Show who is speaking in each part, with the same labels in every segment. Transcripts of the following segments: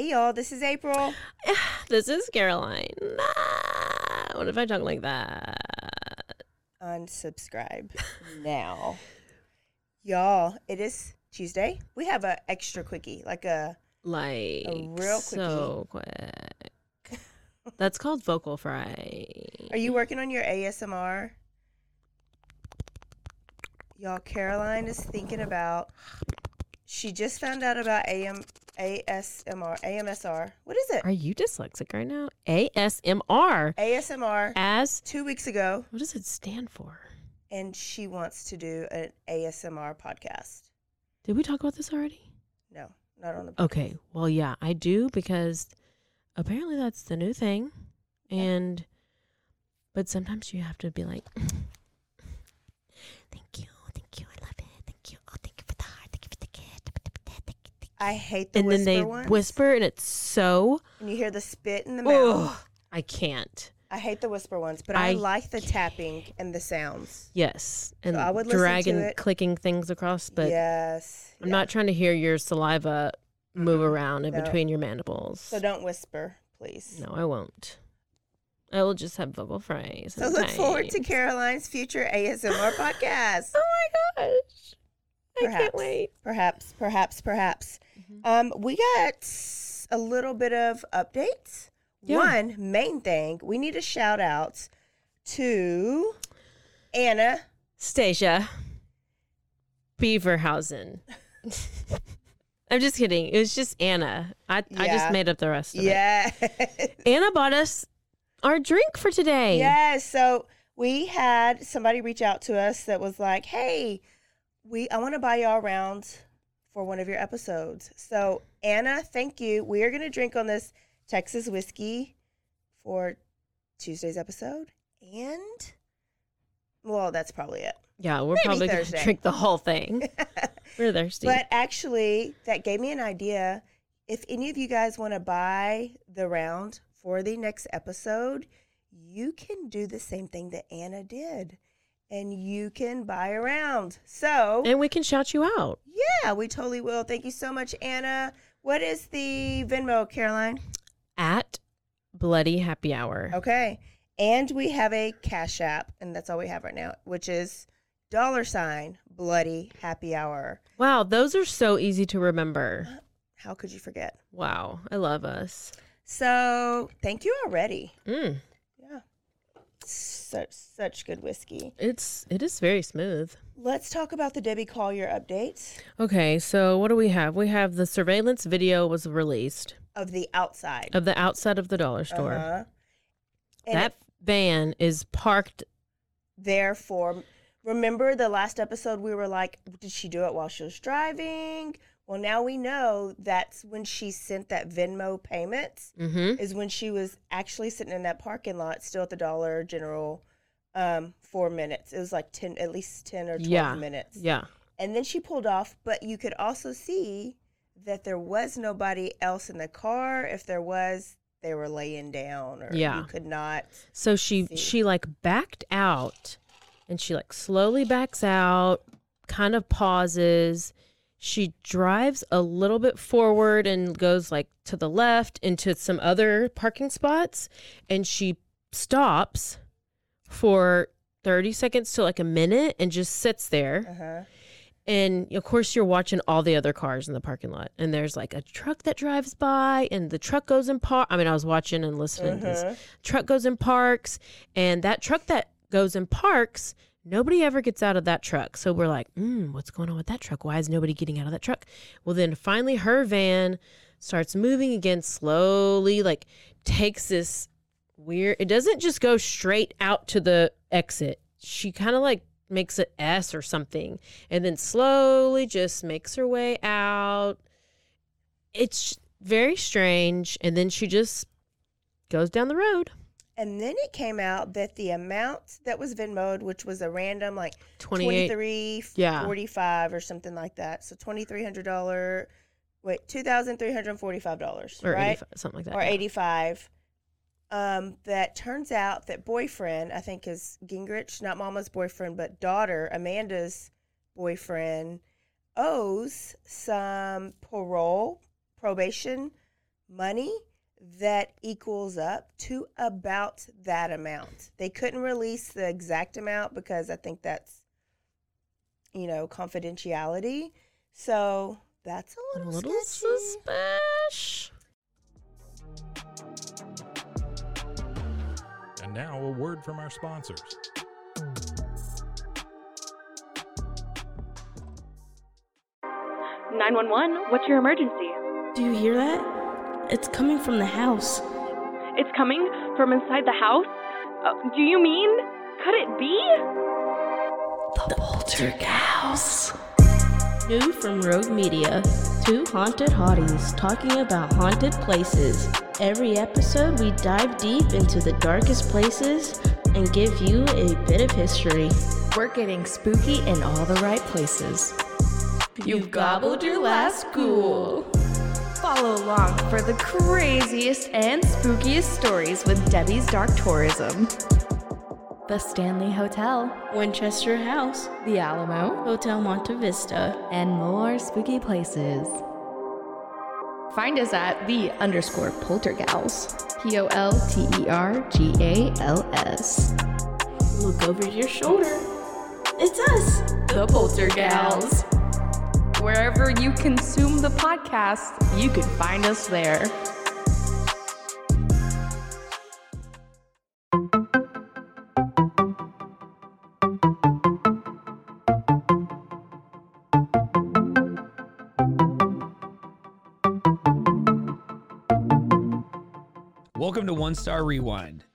Speaker 1: Hey y'all, this is April.
Speaker 2: This is Caroline. Ah, what if I talk like that?
Speaker 1: Unsubscribe now. Y'all, it is Tuesday. We have an extra quickie, like a
Speaker 2: Like a
Speaker 1: real quickie.
Speaker 2: so quick. That's called vocal fry.
Speaker 1: Are you working on your ASMR? Y'all, Caroline is thinking about. She just found out about AM, ASMR, AMSR. What is it?
Speaker 2: Are you dyslexic right now? ASMR.
Speaker 1: ASMR
Speaker 2: As
Speaker 1: two weeks ago,
Speaker 2: what does it stand for?
Speaker 1: and she wants to do an ASMR podcast.
Speaker 2: Did we talk about this already?
Speaker 1: No, not on the.
Speaker 2: Okay. Well, yeah, I do because apparently that's the new thing. And but sometimes you have to be like. Thank you. I love it. Thank you. Oh, thank you for the heart. Thank you for the gift. Thank you, thank you.
Speaker 1: I hate the
Speaker 2: And
Speaker 1: whisper
Speaker 2: then they
Speaker 1: ones.
Speaker 2: whisper and it's so
Speaker 1: and you hear the spit in the mouth.
Speaker 2: Ugh, I can't.
Speaker 1: I hate the whisper ones, but I,
Speaker 2: I
Speaker 1: like the tapping and the sounds.
Speaker 2: Yes. And
Speaker 1: I would
Speaker 2: dragging clicking things across, but
Speaker 1: yes,
Speaker 2: I'm
Speaker 1: yeah.
Speaker 2: not trying to hear your saliva move around in
Speaker 1: No.
Speaker 2: between your mandibles.
Speaker 1: So don't whisper, please.
Speaker 2: no, I won't. I will just have vocal fries.
Speaker 1: So look forward to. Caroline's future ASMR podcast.
Speaker 2: Oh my gosh. I
Speaker 1: Perhaps.
Speaker 2: can't wait.
Speaker 1: Perhaps, perhaps, perhaps.
Speaker 2: Mhm.
Speaker 1: Um, we got a little bit of updates.
Speaker 2: Yeah.
Speaker 1: One main thing, we need a shout out to Anna.
Speaker 2: Stasia Beaverhausen. I'm just kidding. It was just Anna. I, I just made up the rest of
Speaker 1: Yeah.
Speaker 2: it. Yeah. Anna bought us our drink for today.
Speaker 1: Yes. So we had somebody reach out to us that was like, "Hey, we I want to buy y'all around for one of your episodes." So Anna, thank you. We are going to drink on this Texas whiskey for Tuesday's episode, and well, that's probably it.
Speaker 2: Yeah, we're
Speaker 1: Maybe
Speaker 2: probably going to drink the whole thing. We're thirsty.
Speaker 1: but actually, that gave me an idea. If any of you guys want to buy the round for the next episode, you can do the same thing that Anna did. And you can buy around. So,
Speaker 2: and we can shout you out.
Speaker 1: yeah, we totally will. Thank you so much, Anna. What is the Venmo, Caroline?
Speaker 2: at Bloody Happy Hour.
Speaker 1: Okay. And we have a Cash App, and that's all we have right now, which is dollar sign bloody happy hour.
Speaker 2: Wow, those are so easy to remember.
Speaker 1: How could you forget?
Speaker 2: Wow, I love us.
Speaker 1: So, thank you already.
Speaker 2: Mm.
Speaker 1: Such such good whiskey.
Speaker 2: it's it is very smooth.
Speaker 1: Let's talk about the Debbie Collier updates
Speaker 2: Okay, so what do we have? We have the surveillance video was released
Speaker 1: of the outside.
Speaker 2: of the outside of the dollar store.
Speaker 1: Uh-huh.
Speaker 2: That van is parked.
Speaker 1: there for. remember the last episode we were like, did she do it while she was driving? Well, now we know that's when she sent that Venmo payment
Speaker 2: Mm-hmm.
Speaker 1: is when she was actually sitting in that parking lot still at the Dollar General um four minutes. It was like 10 at least 10 or 12
Speaker 2: Yeah.
Speaker 1: minutes.
Speaker 2: Yeah.
Speaker 1: And then she pulled off, but you could also see that there was nobody else in the car. If there was, they were laying down or
Speaker 2: Yeah.
Speaker 1: you could not.
Speaker 2: So she
Speaker 1: See.
Speaker 2: she like backed out and she like slowly backs out, kind of pauses. She drives a little bit forward and goes like to the left into some other parking spots and she stops for 30 seconds to like a minute and just sits there.
Speaker 1: Uh-huh.
Speaker 2: And of course, you're watching all the other cars in the parking lot. And there's like a truck that drives by, and the truck goes in park. I mean, I was watching and listening
Speaker 1: Uh-huh.
Speaker 2: this. Truck goes in parks, and that truck that goes in parks, nobody ever gets out of that truck. So we're like, mm, what's going on with that truck? Why is nobody getting out of that truck? Well, then finally, her van starts moving again slowly, like takes this weird, it doesn't just go straight out to the exit. She kind of like makes an S or something and then slowly just makes her way out. It's very strange. And then she just goes down the road.
Speaker 1: And then it came out that the amount that was Venmoed, which was a random like
Speaker 2: 28
Speaker 1: 23
Speaker 2: Yeah.
Speaker 1: 45 or something like that. So $2,300, wait, $2,345,
Speaker 2: or
Speaker 1: right?
Speaker 2: 85, something like that.
Speaker 1: or
Speaker 2: yeah.
Speaker 1: 85 um, that turns out that boyfriend i think is gingrich not mama's boyfriend but daughter amanda's boyfriend owes some parole probation money that equals up to about that amount they couldn't release the exact amount because i think that's you know confidentiality so that's a
Speaker 2: A
Speaker 1: little,
Speaker 2: little
Speaker 1: sketchy.
Speaker 2: suspicious.
Speaker 3: And now a word from our sponsors.
Speaker 4: Nine one one. What's your emergency?
Speaker 5: Do you hear that? It's coming from the house.
Speaker 4: It's coming from inside the house. Uh, do you mean? Could it be?
Speaker 5: The Poltergeist. New from Rogue Media. Two haunted hotties talking about haunted places. Every episode, we dive deep into the darkest places and give you a bit of history.
Speaker 6: We're getting spooky in all the right places.
Speaker 5: You've gobbled your last ghoul.
Speaker 6: Follow along for the craziest and spookiest stories with Debbie's Dark Tourism. The Stanley Hotel,
Speaker 5: Winchester House,
Speaker 6: The Alamo,
Speaker 5: Hotel Monte Vista.
Speaker 6: and more spooky places. Find us at the underscore poltergals. P O L T E R G A L S.
Speaker 5: Look over your shoulder. It's us,
Speaker 6: The Poltergals. Wherever you consume the podcast, you can find us there.
Speaker 7: Welcome to One Star Rewind,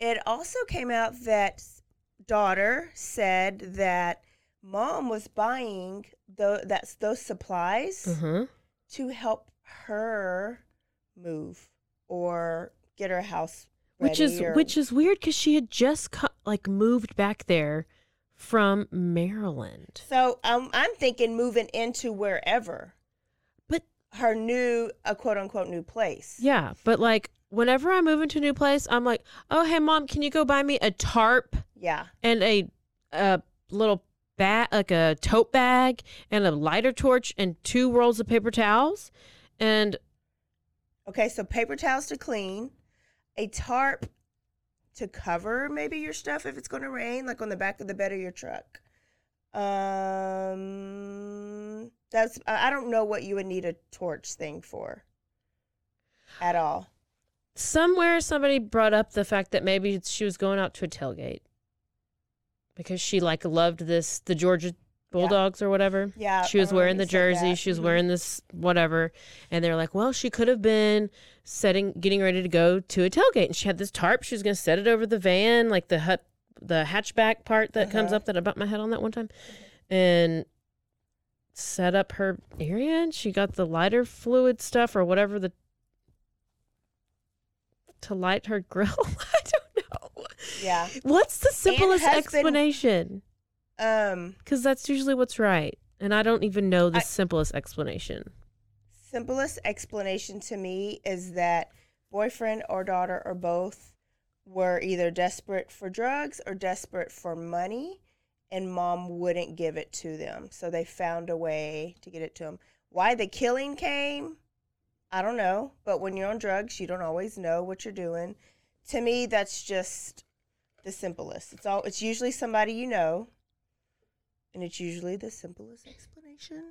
Speaker 1: it also came out that daughter said that mom was buying tho- that's those supplies
Speaker 2: Uh-huh.
Speaker 1: to help her move or get her house
Speaker 2: Which is
Speaker 1: or-
Speaker 2: which is weird because she had just co- like moved back there from Maryland.
Speaker 1: So um, I'm thinking moving into wherever.
Speaker 2: But
Speaker 1: her new, a quote unquote new place.
Speaker 2: Yeah, but like whenever I move into a new place, I'm like, oh hey mom, can you go buy me a tarp
Speaker 1: Yeah.
Speaker 2: and a a little bag, like a tote bag, and a lighter torch and two rolls of paper towels, and
Speaker 1: Okay, so paper towels to clean, a tarp to cover maybe your stuff if it's going to rain, like on the back of the bed of your truck. Um, that's I I don't know what you would need a torch thing for. At all.
Speaker 2: Somewhere somebody brought up the fact that maybe she was going out to a tailgate because she like loved this the Georgia Bulldogs or whatever.
Speaker 1: Yeah,
Speaker 2: she was wearing the jersey.
Speaker 1: that.
Speaker 2: She was
Speaker 1: Mhm.
Speaker 2: wearing this whatever, and they're like, "Well, she could have been setting, getting ready to go to a tailgate, and she had this tarp. She was going to set it over the van, like the hut, the hatchback part that comes
Speaker 1: Uh-huh.
Speaker 2: up that I bumped my head on that one time, and set up her area. And she got the lighter fluid stuff or whatever the to light her grill. I don't know.
Speaker 1: Yeah.
Speaker 2: What's the simplest
Speaker 1: husband-
Speaker 2: explanation?
Speaker 1: Um,
Speaker 2: Because that's usually what's right. And I don't even know the
Speaker 1: I-
Speaker 2: simplest explanation.
Speaker 1: simplest explanation to me is that boyfriend or daughter or both were either desperate for drugs or desperate for money and mom wouldn't give it to them so they found a way to get it to them why the killing came i don't know but when you're on drugs you don't always know what you're doing to me that's just the simplest it's all it's usually somebody you know and it's usually the simplest explanation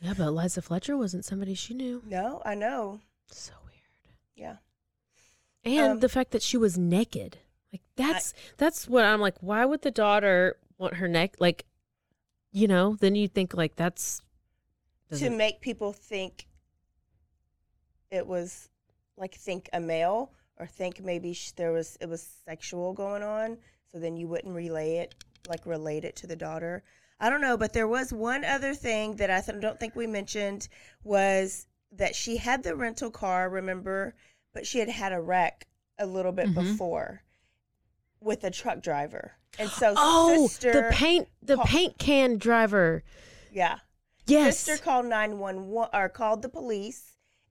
Speaker 2: Yeah, but Liza Fletcher wasn't somebody she knew.
Speaker 1: no i know
Speaker 2: So weird.
Speaker 1: yeah
Speaker 2: And
Speaker 1: Um,
Speaker 2: the fact that she was naked. Like that's that's what I'm like, why would the daughter want her neck like you know, then you think like that's
Speaker 1: to make people think it was like think a male or think maybe sh- there was it was sexual going on so then you wouldn't relay it like relate it to the daughter i don't know but there was one other thing that i th- don't think we mentioned was that she had the rental car remember but she had had a wreck a little bit
Speaker 2: Mhm.
Speaker 1: before with a truck driver and so
Speaker 2: Oh,
Speaker 1: sister
Speaker 2: the paint the
Speaker 1: call-
Speaker 2: paint can driver.
Speaker 1: yeah
Speaker 2: Yes.
Speaker 1: Sister called 911 or called the police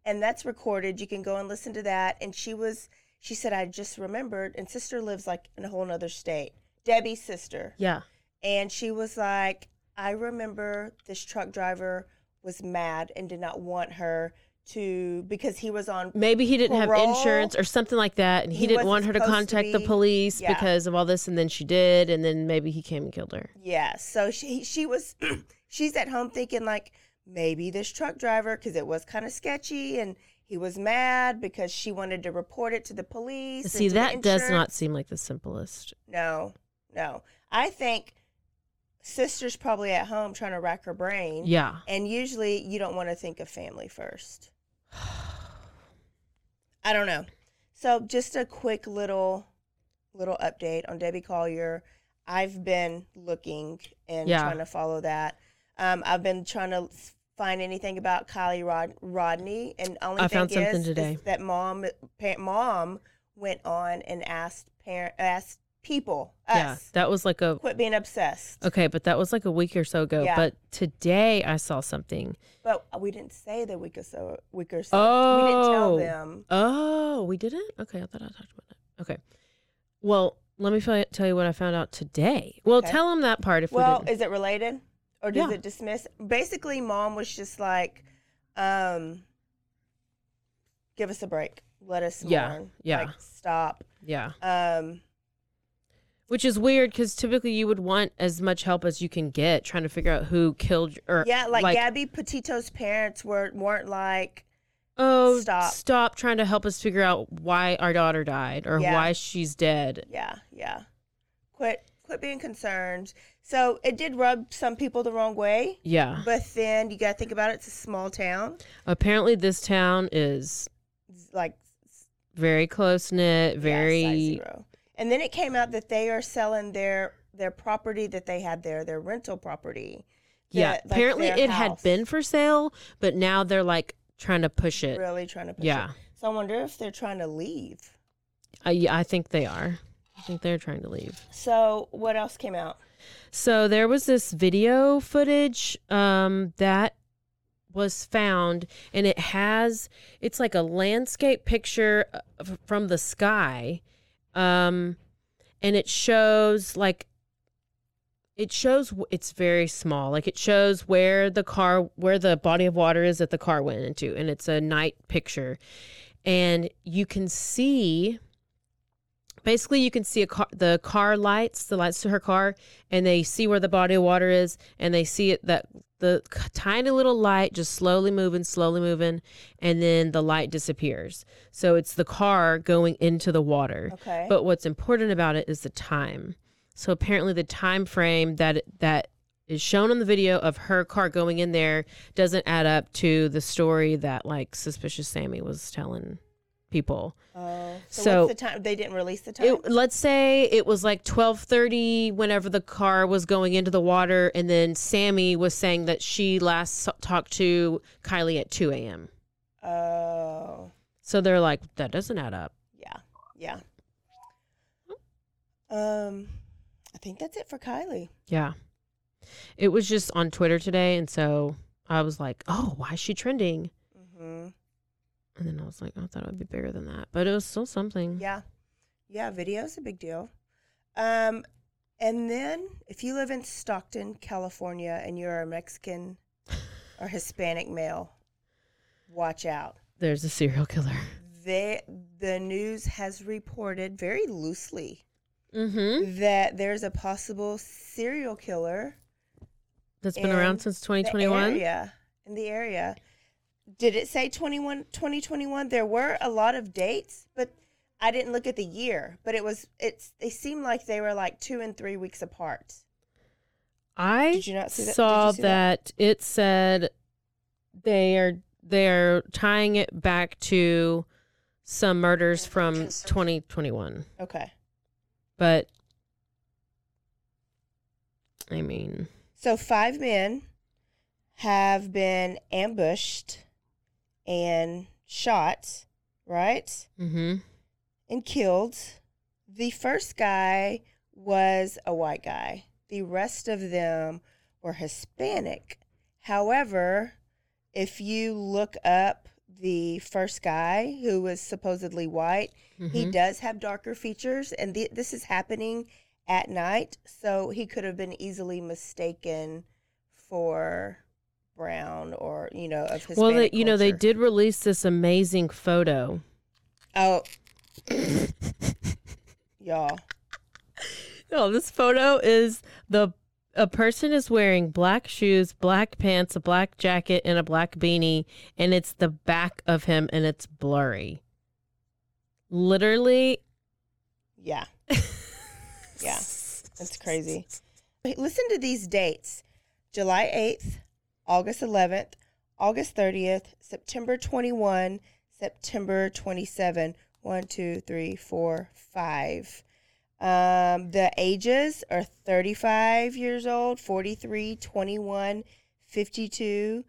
Speaker 1: and that's recorded. You can go and listen to that. And she was, she said, I just remembered. And sister lives like in a whole nother state. Debbie's sister.
Speaker 2: Yeah.
Speaker 1: And she was like, I remember this truck driver was mad and did not want her to, because he was on.
Speaker 2: Maybe he didn't have insurance or something like that, and he,
Speaker 1: He
Speaker 2: didn't want her to
Speaker 1: supposed to
Speaker 2: contact the police
Speaker 1: yeah.
Speaker 2: because of all this, and then she did, and then maybe he came and killed her.
Speaker 1: Yeah. So she, she was, she's at home thinking like, maybe this truck driver, because it was kind of sketchy and he was mad because she wanted to report it to the police.
Speaker 2: See, that does not seem like the simplest.
Speaker 1: No, no. I think sister's probably at home trying to rack her brain.
Speaker 2: Yeah.
Speaker 1: And usually you don't want to think of family first. I don't know. So just a quick little little update on Debbie Collier. I've been looking and
Speaker 2: Yeah.
Speaker 1: trying to follow that. Um, I've been trying to find anything about Kylie Rod- Rodni, and only
Speaker 2: I
Speaker 1: thing
Speaker 2: found something
Speaker 1: is,
Speaker 2: today.
Speaker 1: is that mom pa- mom went on and asked parent asked people
Speaker 2: Yeah, that was like a
Speaker 1: quit being obsessed.
Speaker 2: okay, but that was like a week or so ago.
Speaker 1: Yeah.
Speaker 2: But today I saw something.
Speaker 1: But we didn't say the week or so week or so. we didn't tell
Speaker 2: Oh.
Speaker 1: them.
Speaker 2: Oh, we didn't. Okay, I thought I talked about that. Okay, well, let me tell you what I found out today. Well,
Speaker 1: Okay.
Speaker 2: tell them that part if
Speaker 1: Well,
Speaker 2: we
Speaker 1: is it related, or does
Speaker 2: Yeah.
Speaker 1: it dismiss? Basically, mom was just like, um, "Give us a break. Let us
Speaker 2: Yeah,
Speaker 1: mourn.
Speaker 2: yeah.
Speaker 1: Like, stop."
Speaker 2: yeah,
Speaker 1: Um,
Speaker 2: which is weird because typically you would want as much help as you can get trying to figure out who killed or
Speaker 1: yeah, like, Gabby Petito's parents were weren't like,
Speaker 2: oh
Speaker 1: stop.
Speaker 2: stop trying to help us figure out why our daughter died or
Speaker 1: Yeah.
Speaker 2: why she's dead.
Speaker 1: yeah, yeah, quit, quit being concerned. So it did rub some people the wrong way.
Speaker 2: Yeah.
Speaker 1: But then you got to think about it. It's a small town.
Speaker 2: Apparently, this town is
Speaker 1: It's like
Speaker 2: very close knit,
Speaker 1: Yeah, size
Speaker 2: very
Speaker 1: zero. And then it came out that they are selling their their property that they had there, their rental property.
Speaker 2: Yeah,
Speaker 1: that- like
Speaker 2: apparently
Speaker 1: their
Speaker 2: it had
Speaker 1: house.
Speaker 2: been for sale, but now they're like trying to push it.
Speaker 1: really trying to push
Speaker 2: Yeah.
Speaker 1: it. So I wonder if they're trying to leave.
Speaker 2: Yeah, I think they are. I think they're trying to leave.
Speaker 1: So what else came out?
Speaker 2: So there was this video footage um, that was found, and it has it's like a landscape picture from the sky, um, and it shows like it shows it's very small like it shows where the car where the body of water is that the car went into and it's a night picture and you can see basically you can see a car the car lights the lights to her car and they see where the body of water is and they see it that the tiny little light just slowly moving slowly moving and then the light disappears. So it's the car going into the water.
Speaker 1: Okay.
Speaker 2: but what's important about it is the time. So apparently the time frame that that is shown on the video of her car going in there doesn't add up to the story that like suspicious sammy was telling people
Speaker 1: Oh, so,
Speaker 2: So-
Speaker 1: what's the time? They didn't release the time.
Speaker 2: it, let's say it was like 12:30 whenever the car was going into the water and then Sammy was saying that she last talked to Kylie at 2 a.m.
Speaker 1: oh,
Speaker 2: So they're like that doesn't add up.
Speaker 1: yeah, yeah. Um, I think that's it for Kylie.
Speaker 2: Yeah. It was just on Twitter today and so I was like, "Oh, why is she trending?"
Speaker 1: hmm
Speaker 2: And then I was like, "I thought it would be bigger than that." But it was still something.
Speaker 1: Yeah, yeah. Video's a big deal. Um, and then if you live in Stockton, California, and you're a Mexican or Hispanic male, watch out.
Speaker 2: There's a serial killer.
Speaker 1: They, the news has reported very loosely
Speaker 2: Mhm.
Speaker 1: that there's a possible serial killer
Speaker 2: That's been around since 2021.
Speaker 1: area, in the area. Did it say 21, 2021? There were a lot of dates, but I didn't look at the year. But it was it's they seemed like they were like two and three weeks apart.
Speaker 2: I
Speaker 1: Did you not see that-
Speaker 2: saw
Speaker 1: you see that?
Speaker 2: that? it said they are they're tying it back to some murders from 2021.
Speaker 1: Okay.
Speaker 2: But I mean,
Speaker 1: So five men have been ambushed and shot, right?
Speaker 2: hmm
Speaker 1: And killed. The first guy was a white guy. The rest of them were Hispanic. However, if you look up the first guy who was supposedly white, he
Speaker 2: Mhm.
Speaker 1: does have darker features, and th- this is happening at night, so he could have been easily mistaken for brown or you know of Hispanic.
Speaker 2: well, they, you know, they did release this amazing photo.
Speaker 1: Oh, y'all.
Speaker 2: No, this photo is the a person is wearing black shoes, black pants, a black jacket, and a black beanie, and it's the back of him, and it's blurry. Literally,
Speaker 1: Yeah. yeah. That's crazy. Listen to these dates July 8th, August 11th, August 30th, September 21, September 27. One, two, three, four, five. Um, the ages are 35 years old, 43, 21, 52,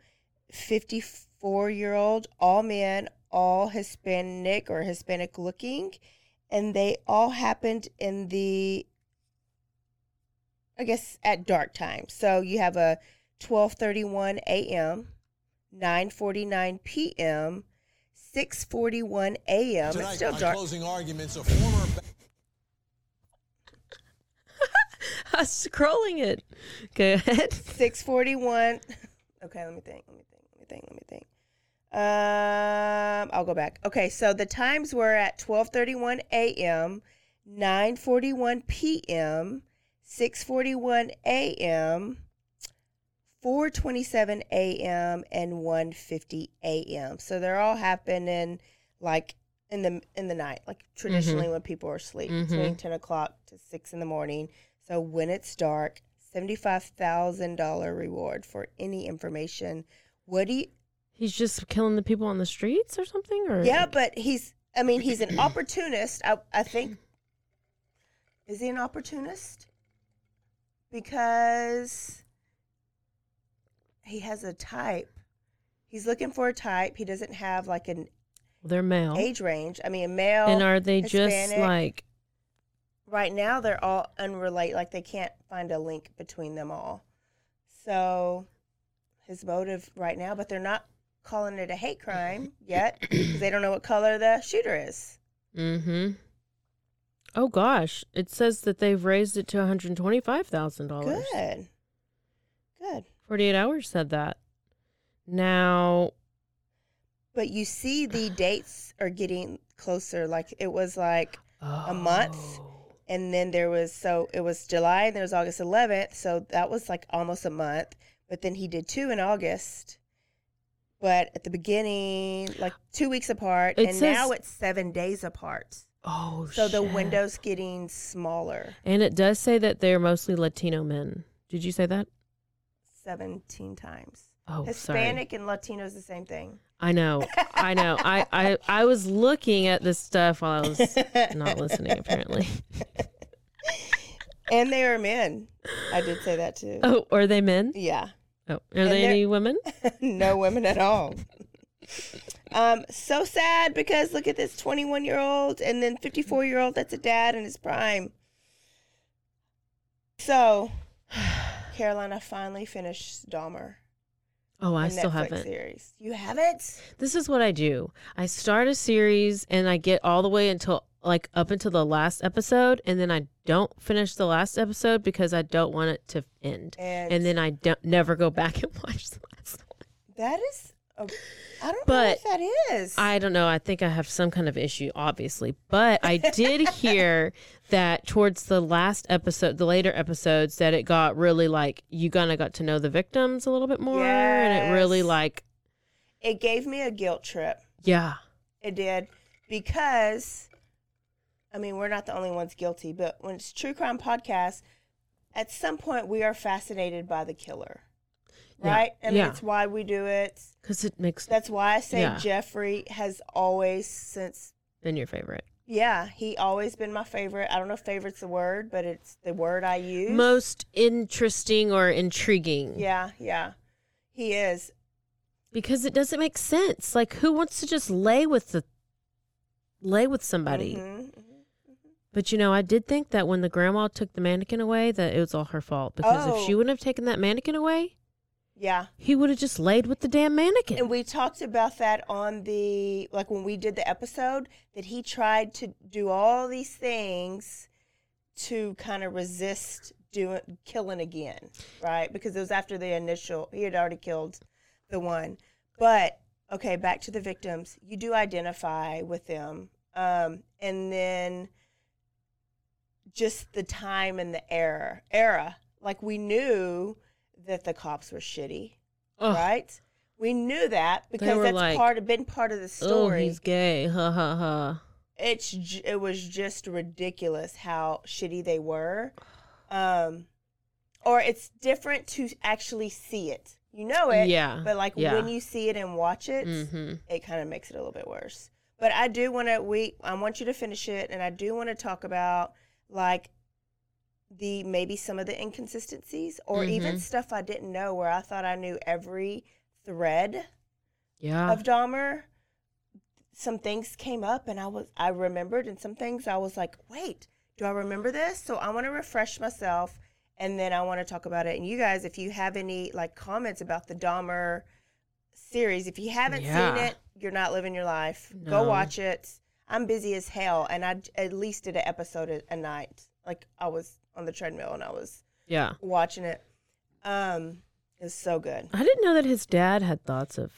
Speaker 1: 54 year old, all men, all Hispanic or Hispanic looking. And they all happened in the, I guess, at dark time. So you have a 12:31 a.m., 9:49 p.m., 6:41 a.m. It's
Speaker 8: Tonight,
Speaker 1: still
Speaker 8: on
Speaker 1: dark.
Speaker 8: closing arguments, a former
Speaker 2: I'm scrolling it. Go ahead.
Speaker 1: 641. Okay, let me think. Let me think. Let me think. Let me think. Um, I'll go back. Okay, so the times were at 12:31 a.m., 9:41 p.m., 6:41 a.m., 4:27 a.m., and 1:50 a.m. So they're all happening like in the in the night, like traditionally when people are asleep, between
Speaker 2: Mhm.
Speaker 1: 10 o'clock to 6 in the morning. So when it's dark, $75,000 reward for any information. What do you,
Speaker 2: He's just killing the people on the streets or something, or
Speaker 1: yeah, but he's, I mean, he's an opportunist. I, I think, is he an opportunist? Because he has a type. He's looking for a type. He doesn't have like an
Speaker 2: They're male.
Speaker 1: age range. I mean, male.
Speaker 2: and are they just like
Speaker 1: right now they're all unrelated like they can't find a link between them all so his motive right now but they're not calling it a hate crime yet because they don't know what color the shooter is
Speaker 2: mm-hmm. Oh gosh. It says that they've raised it to $125,000.
Speaker 1: good good
Speaker 2: 48 hours said that. Now,
Speaker 1: but you see the dates are getting closer like it was like a month
Speaker 2: Oh.
Speaker 1: and then there was so it was july and there was august 11th so that was like almost a month but then he did two in august but at the beginning like two weeks apart
Speaker 2: It
Speaker 1: and
Speaker 2: says-
Speaker 1: now it's seven days apart
Speaker 2: Oh,
Speaker 1: so the window's getting smaller
Speaker 2: And it does say that they're mostly Latino men. Did you say that?
Speaker 1: 17 times
Speaker 2: Oh,
Speaker 1: hispanic and latino is the same thing
Speaker 2: I know. I know. I, I I was looking at this stuff while I was not listening apparently.
Speaker 1: and they are men i did say that too
Speaker 2: Oh, are they men?
Speaker 1: yeah
Speaker 2: Oh, are
Speaker 1: And
Speaker 2: they any women?
Speaker 1: no women at all. Um, so sad because look at this 21 year old and then 54 year old that's a dad in his prime. So, Carolina finally finished Dahmer.
Speaker 2: Oh, I still
Speaker 1: Netflix
Speaker 2: haven't.
Speaker 1: Series. You have it?
Speaker 2: This is what I do. I start a series and I get all the way until like up until the last episode and then I don't finish the last episode because I don't want it to end.
Speaker 1: And,
Speaker 2: And then I don't never go back and watch the last one.
Speaker 1: that is, Oh, I don't
Speaker 2: But
Speaker 1: know what that is.
Speaker 2: I don't know. I think I have some kind of issue, obviously. But I did hear that towards the last episode, the later episodes, that it got really like you kind of got to know the victims a little bit more, and it really
Speaker 1: Yes.
Speaker 2: like
Speaker 1: it gave me a guilt trip.
Speaker 2: yeah,
Speaker 1: It did because I mean we're not the only ones guilty, but when it's true crime podcast, at some point we are fascinated by the killer,
Speaker 2: Yeah.
Speaker 1: right? I mean
Speaker 2: Yeah.
Speaker 1: it's why we do it.
Speaker 2: because it makes
Speaker 1: That's why I say
Speaker 2: Yeah.
Speaker 1: Jeffrey has always since
Speaker 2: been your favorite.
Speaker 1: yeah he always been my favorite. I don't know if favorite's the word, but it's the word I use.
Speaker 2: Most interesting or intriguing.
Speaker 1: yeah, yeah, he is.
Speaker 2: because it doesn't make sense. Like, who wants to just lay with the lay with somebody?
Speaker 1: Mhm, mhm.
Speaker 2: But you know, I did think that when the grandma took the mannequin away, that it was all her fault because if she
Speaker 1: Oh.
Speaker 2: wouldn't have taken that mannequin away,
Speaker 1: Yeah.
Speaker 2: he would have just laid with the damn mannequin.
Speaker 1: And we talked about that on the like when we did the episode that he tried to do all these things to kind of resist doing killing again, right? Because it was after the initial he had already killed the one. But okay, back to the victims. You do identify with them. Um and then just the time and the era era like we knew that the cops were shitty
Speaker 2: Ugh.
Speaker 1: right? We knew that because that's
Speaker 2: like,
Speaker 1: part of been part of the
Speaker 2: Oh,
Speaker 1: story.
Speaker 2: he's gay. Ha ha ha.
Speaker 1: it's it was just ridiculous how shitty they were, um, or it's different to actually see it. You know it,
Speaker 2: Yeah,
Speaker 1: But like
Speaker 2: yeah.
Speaker 1: when you see it and watch it,
Speaker 2: Mm-hmm.
Speaker 1: it kind of makes it a little bit worse. But I do want to we I want you to finish it, and I do want to talk about like the maybe some of the inconsistencies or even
Speaker 2: Mhm.
Speaker 1: stuff I didn't know where I thought I knew every thread
Speaker 2: Yeah.
Speaker 1: of Dahmer. Some things came up, and I was I remembered, and some things I was like, wait, do I remember this? So I want to refresh myself, and then I want to talk about it. And you guys, if you have any like comments about the Dahmer series, if you haven't
Speaker 2: Yeah.
Speaker 1: seen it, you're not living your life.
Speaker 2: No.
Speaker 1: Go watch it. I'm busy as hell, and I at least did an episode a, a night. Like I was on the treadmill and I was
Speaker 2: yeah.
Speaker 1: watching it. Um, it was so good.
Speaker 2: I didn't know that his dad had thoughts of.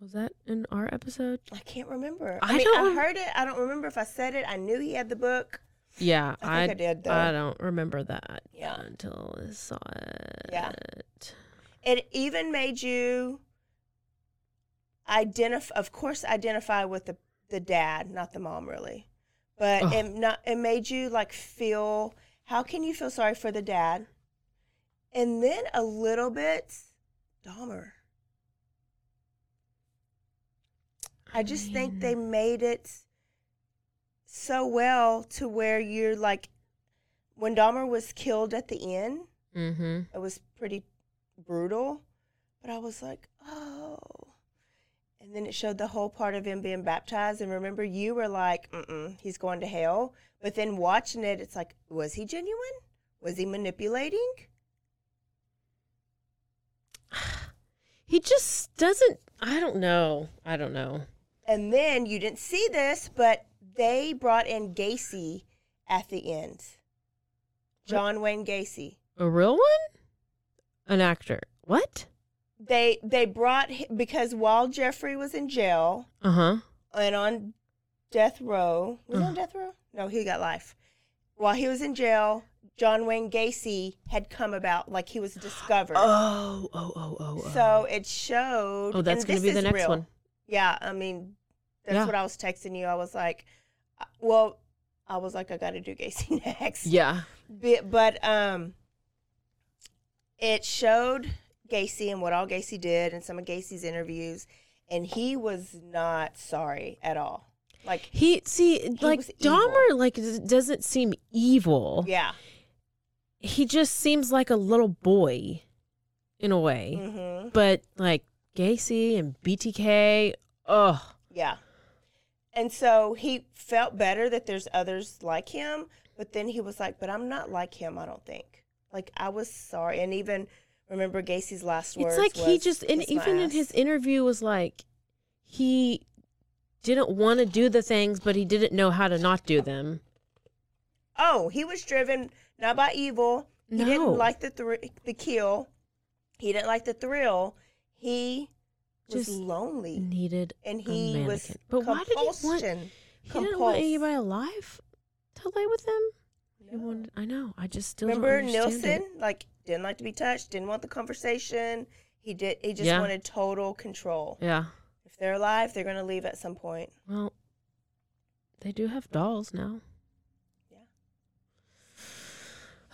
Speaker 2: Was that in our episode?
Speaker 1: I can't remember.
Speaker 2: I
Speaker 1: I, mean,
Speaker 2: don't
Speaker 1: I heard it. I don't remember if I said it. I knew he had the book.
Speaker 2: Yeah,
Speaker 1: I think I did, though.
Speaker 2: I don't remember that.
Speaker 1: Yeah.
Speaker 2: Until I saw it.
Speaker 1: Yeah. It even made you identify, of course, identify with the the dad, not the mom, really. But
Speaker 2: Ugh.
Speaker 1: it not it made you like feel. How can you feel sorry for the dad? And then a little bit, Dahmer. I just think they made it so well to where you're like, when Dahmer was killed at the end,
Speaker 2: Mm-hmm.
Speaker 1: it was pretty brutal, but I was like, oh. And then it showed the whole part of him being baptized. And remember, you were like, mm he's going to hell. But then watching it, it's like, was he genuine? Was he manipulating?
Speaker 2: He just doesn't. I don't know. I don't know.
Speaker 1: And then you didn't see this, but they brought in Gacy at the end. John Wayne Gacy.
Speaker 2: A real one? An actor? What?
Speaker 1: They they brought because while Jeffrey was in jail
Speaker 2: Uh huh.
Speaker 1: and on death row, was he
Speaker 2: Uh.
Speaker 1: on death row? No, he got life. While he was in jail, John Wayne Gacy had come about, like he was discovered.
Speaker 2: Oh, oh, oh, oh. oh.
Speaker 1: So it showed.
Speaker 2: Oh, that's gonna be the next
Speaker 1: real.
Speaker 2: one.
Speaker 1: Yeah, I mean, that's
Speaker 2: Yeah.
Speaker 1: what I was texting you. I was like, uh, well, I was like, I got to do Gacy next.
Speaker 2: Yeah.
Speaker 1: But, but um, it showed Gacy and what all Gacy did and some of Gacy's interviews, and he was not sorry at all. Like,
Speaker 2: Gacy like
Speaker 1: was evil.
Speaker 2: Dahmer like doesn't seem evil.
Speaker 1: yeah,
Speaker 2: He just seems like a little boy, in a way.
Speaker 1: hmm
Speaker 2: But like Gacy and BTK, oh,
Speaker 1: yeah. And so he felt better that there's others like him, but then he was like, but I'm not like him, I don't think. Like, I was sorry. And even remember Gacy's last words.
Speaker 2: it's like he just and
Speaker 1: "Kiss my
Speaker 2: even in his interview was like he didn't want to do the things, but he didn't know how to not do them.
Speaker 1: Oh, he was driven not by evil. He
Speaker 2: No.
Speaker 1: didn't like the thr- the kill. He didn't like the thrill. He was
Speaker 2: Just
Speaker 1: lonely,
Speaker 2: Needed
Speaker 1: and
Speaker 2: a
Speaker 1: he was.
Speaker 2: But why did he want? He didn't want anybody alive to lay with him. He wanted. I know. I just still
Speaker 1: Remember Nilsen?
Speaker 2: it.
Speaker 1: Like didn't like to be touched. Didn't want the conversation. He did. He just
Speaker 2: Yeah.
Speaker 1: wanted total control.
Speaker 2: Yeah.
Speaker 1: If they're alive, they're going to leave at some point.
Speaker 2: Well, they do have dolls now.
Speaker 1: Yeah.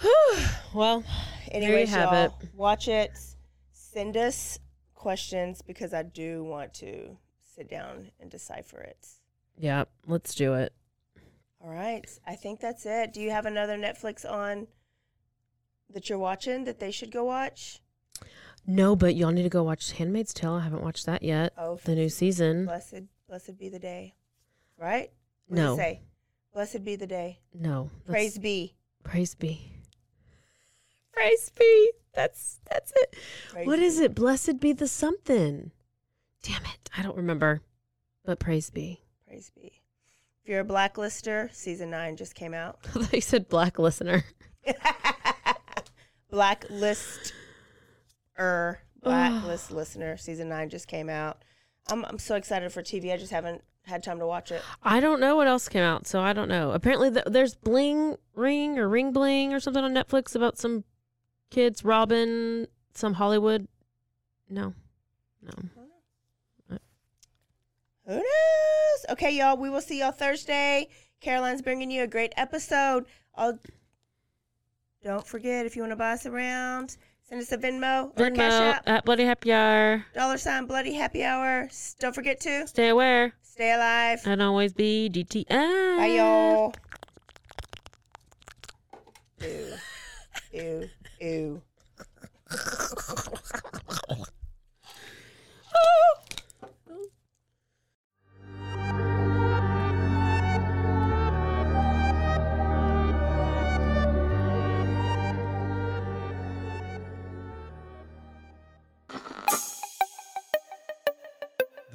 Speaker 2: well,
Speaker 1: Anyways,
Speaker 2: there you have
Speaker 1: y'all,
Speaker 2: it.
Speaker 1: watch it. Send us questions because I do want to sit down and decipher it.
Speaker 2: Yeah, let's do it.
Speaker 1: All right. I think that's it. Do you have another Netflix on that you're watching that they should go watch?
Speaker 2: No, but y'all need to go watch Handmaid's Tale. I haven't watched that yet.
Speaker 1: Oh,
Speaker 2: the new season.
Speaker 1: Blessed, blessed be the day. Right? What
Speaker 2: No.
Speaker 1: say? Blessed be the day.
Speaker 2: No.
Speaker 1: Praise be.
Speaker 2: Praise be. Praise be. That's that's it.
Speaker 1: Praise
Speaker 2: what is
Speaker 1: be.
Speaker 2: it? Blessed be the something. Damn it. I don't remember. But praise be.
Speaker 1: Praise be. If you're a blacklister, season nine just came out.
Speaker 2: I thought you said black listener.
Speaker 1: Blacklist er blacklist listener season nine just came out. I'm I'm so excited for TV. I just haven't had time to watch it.
Speaker 2: I don't know what else came out, so I don't know. Apparently, th- there's Bling Ring or Ring Bling or something on Netflix about some kids robbing some Hollywood. No, no.
Speaker 1: Who knows? Okay, y'all. We will see y'all Thursday. Caroline's bringing you a great episode. I'll, don't forget if you want to buy us around, send us a Venmo or Cash App.
Speaker 2: at Bloody Happy Hour.
Speaker 1: Dollar sign Bloody Happy Hour. Don't forget to
Speaker 2: Stay aware
Speaker 1: stay alive.
Speaker 2: and always be DTI.
Speaker 1: Bye, y'all. Ew. Ew. Ew.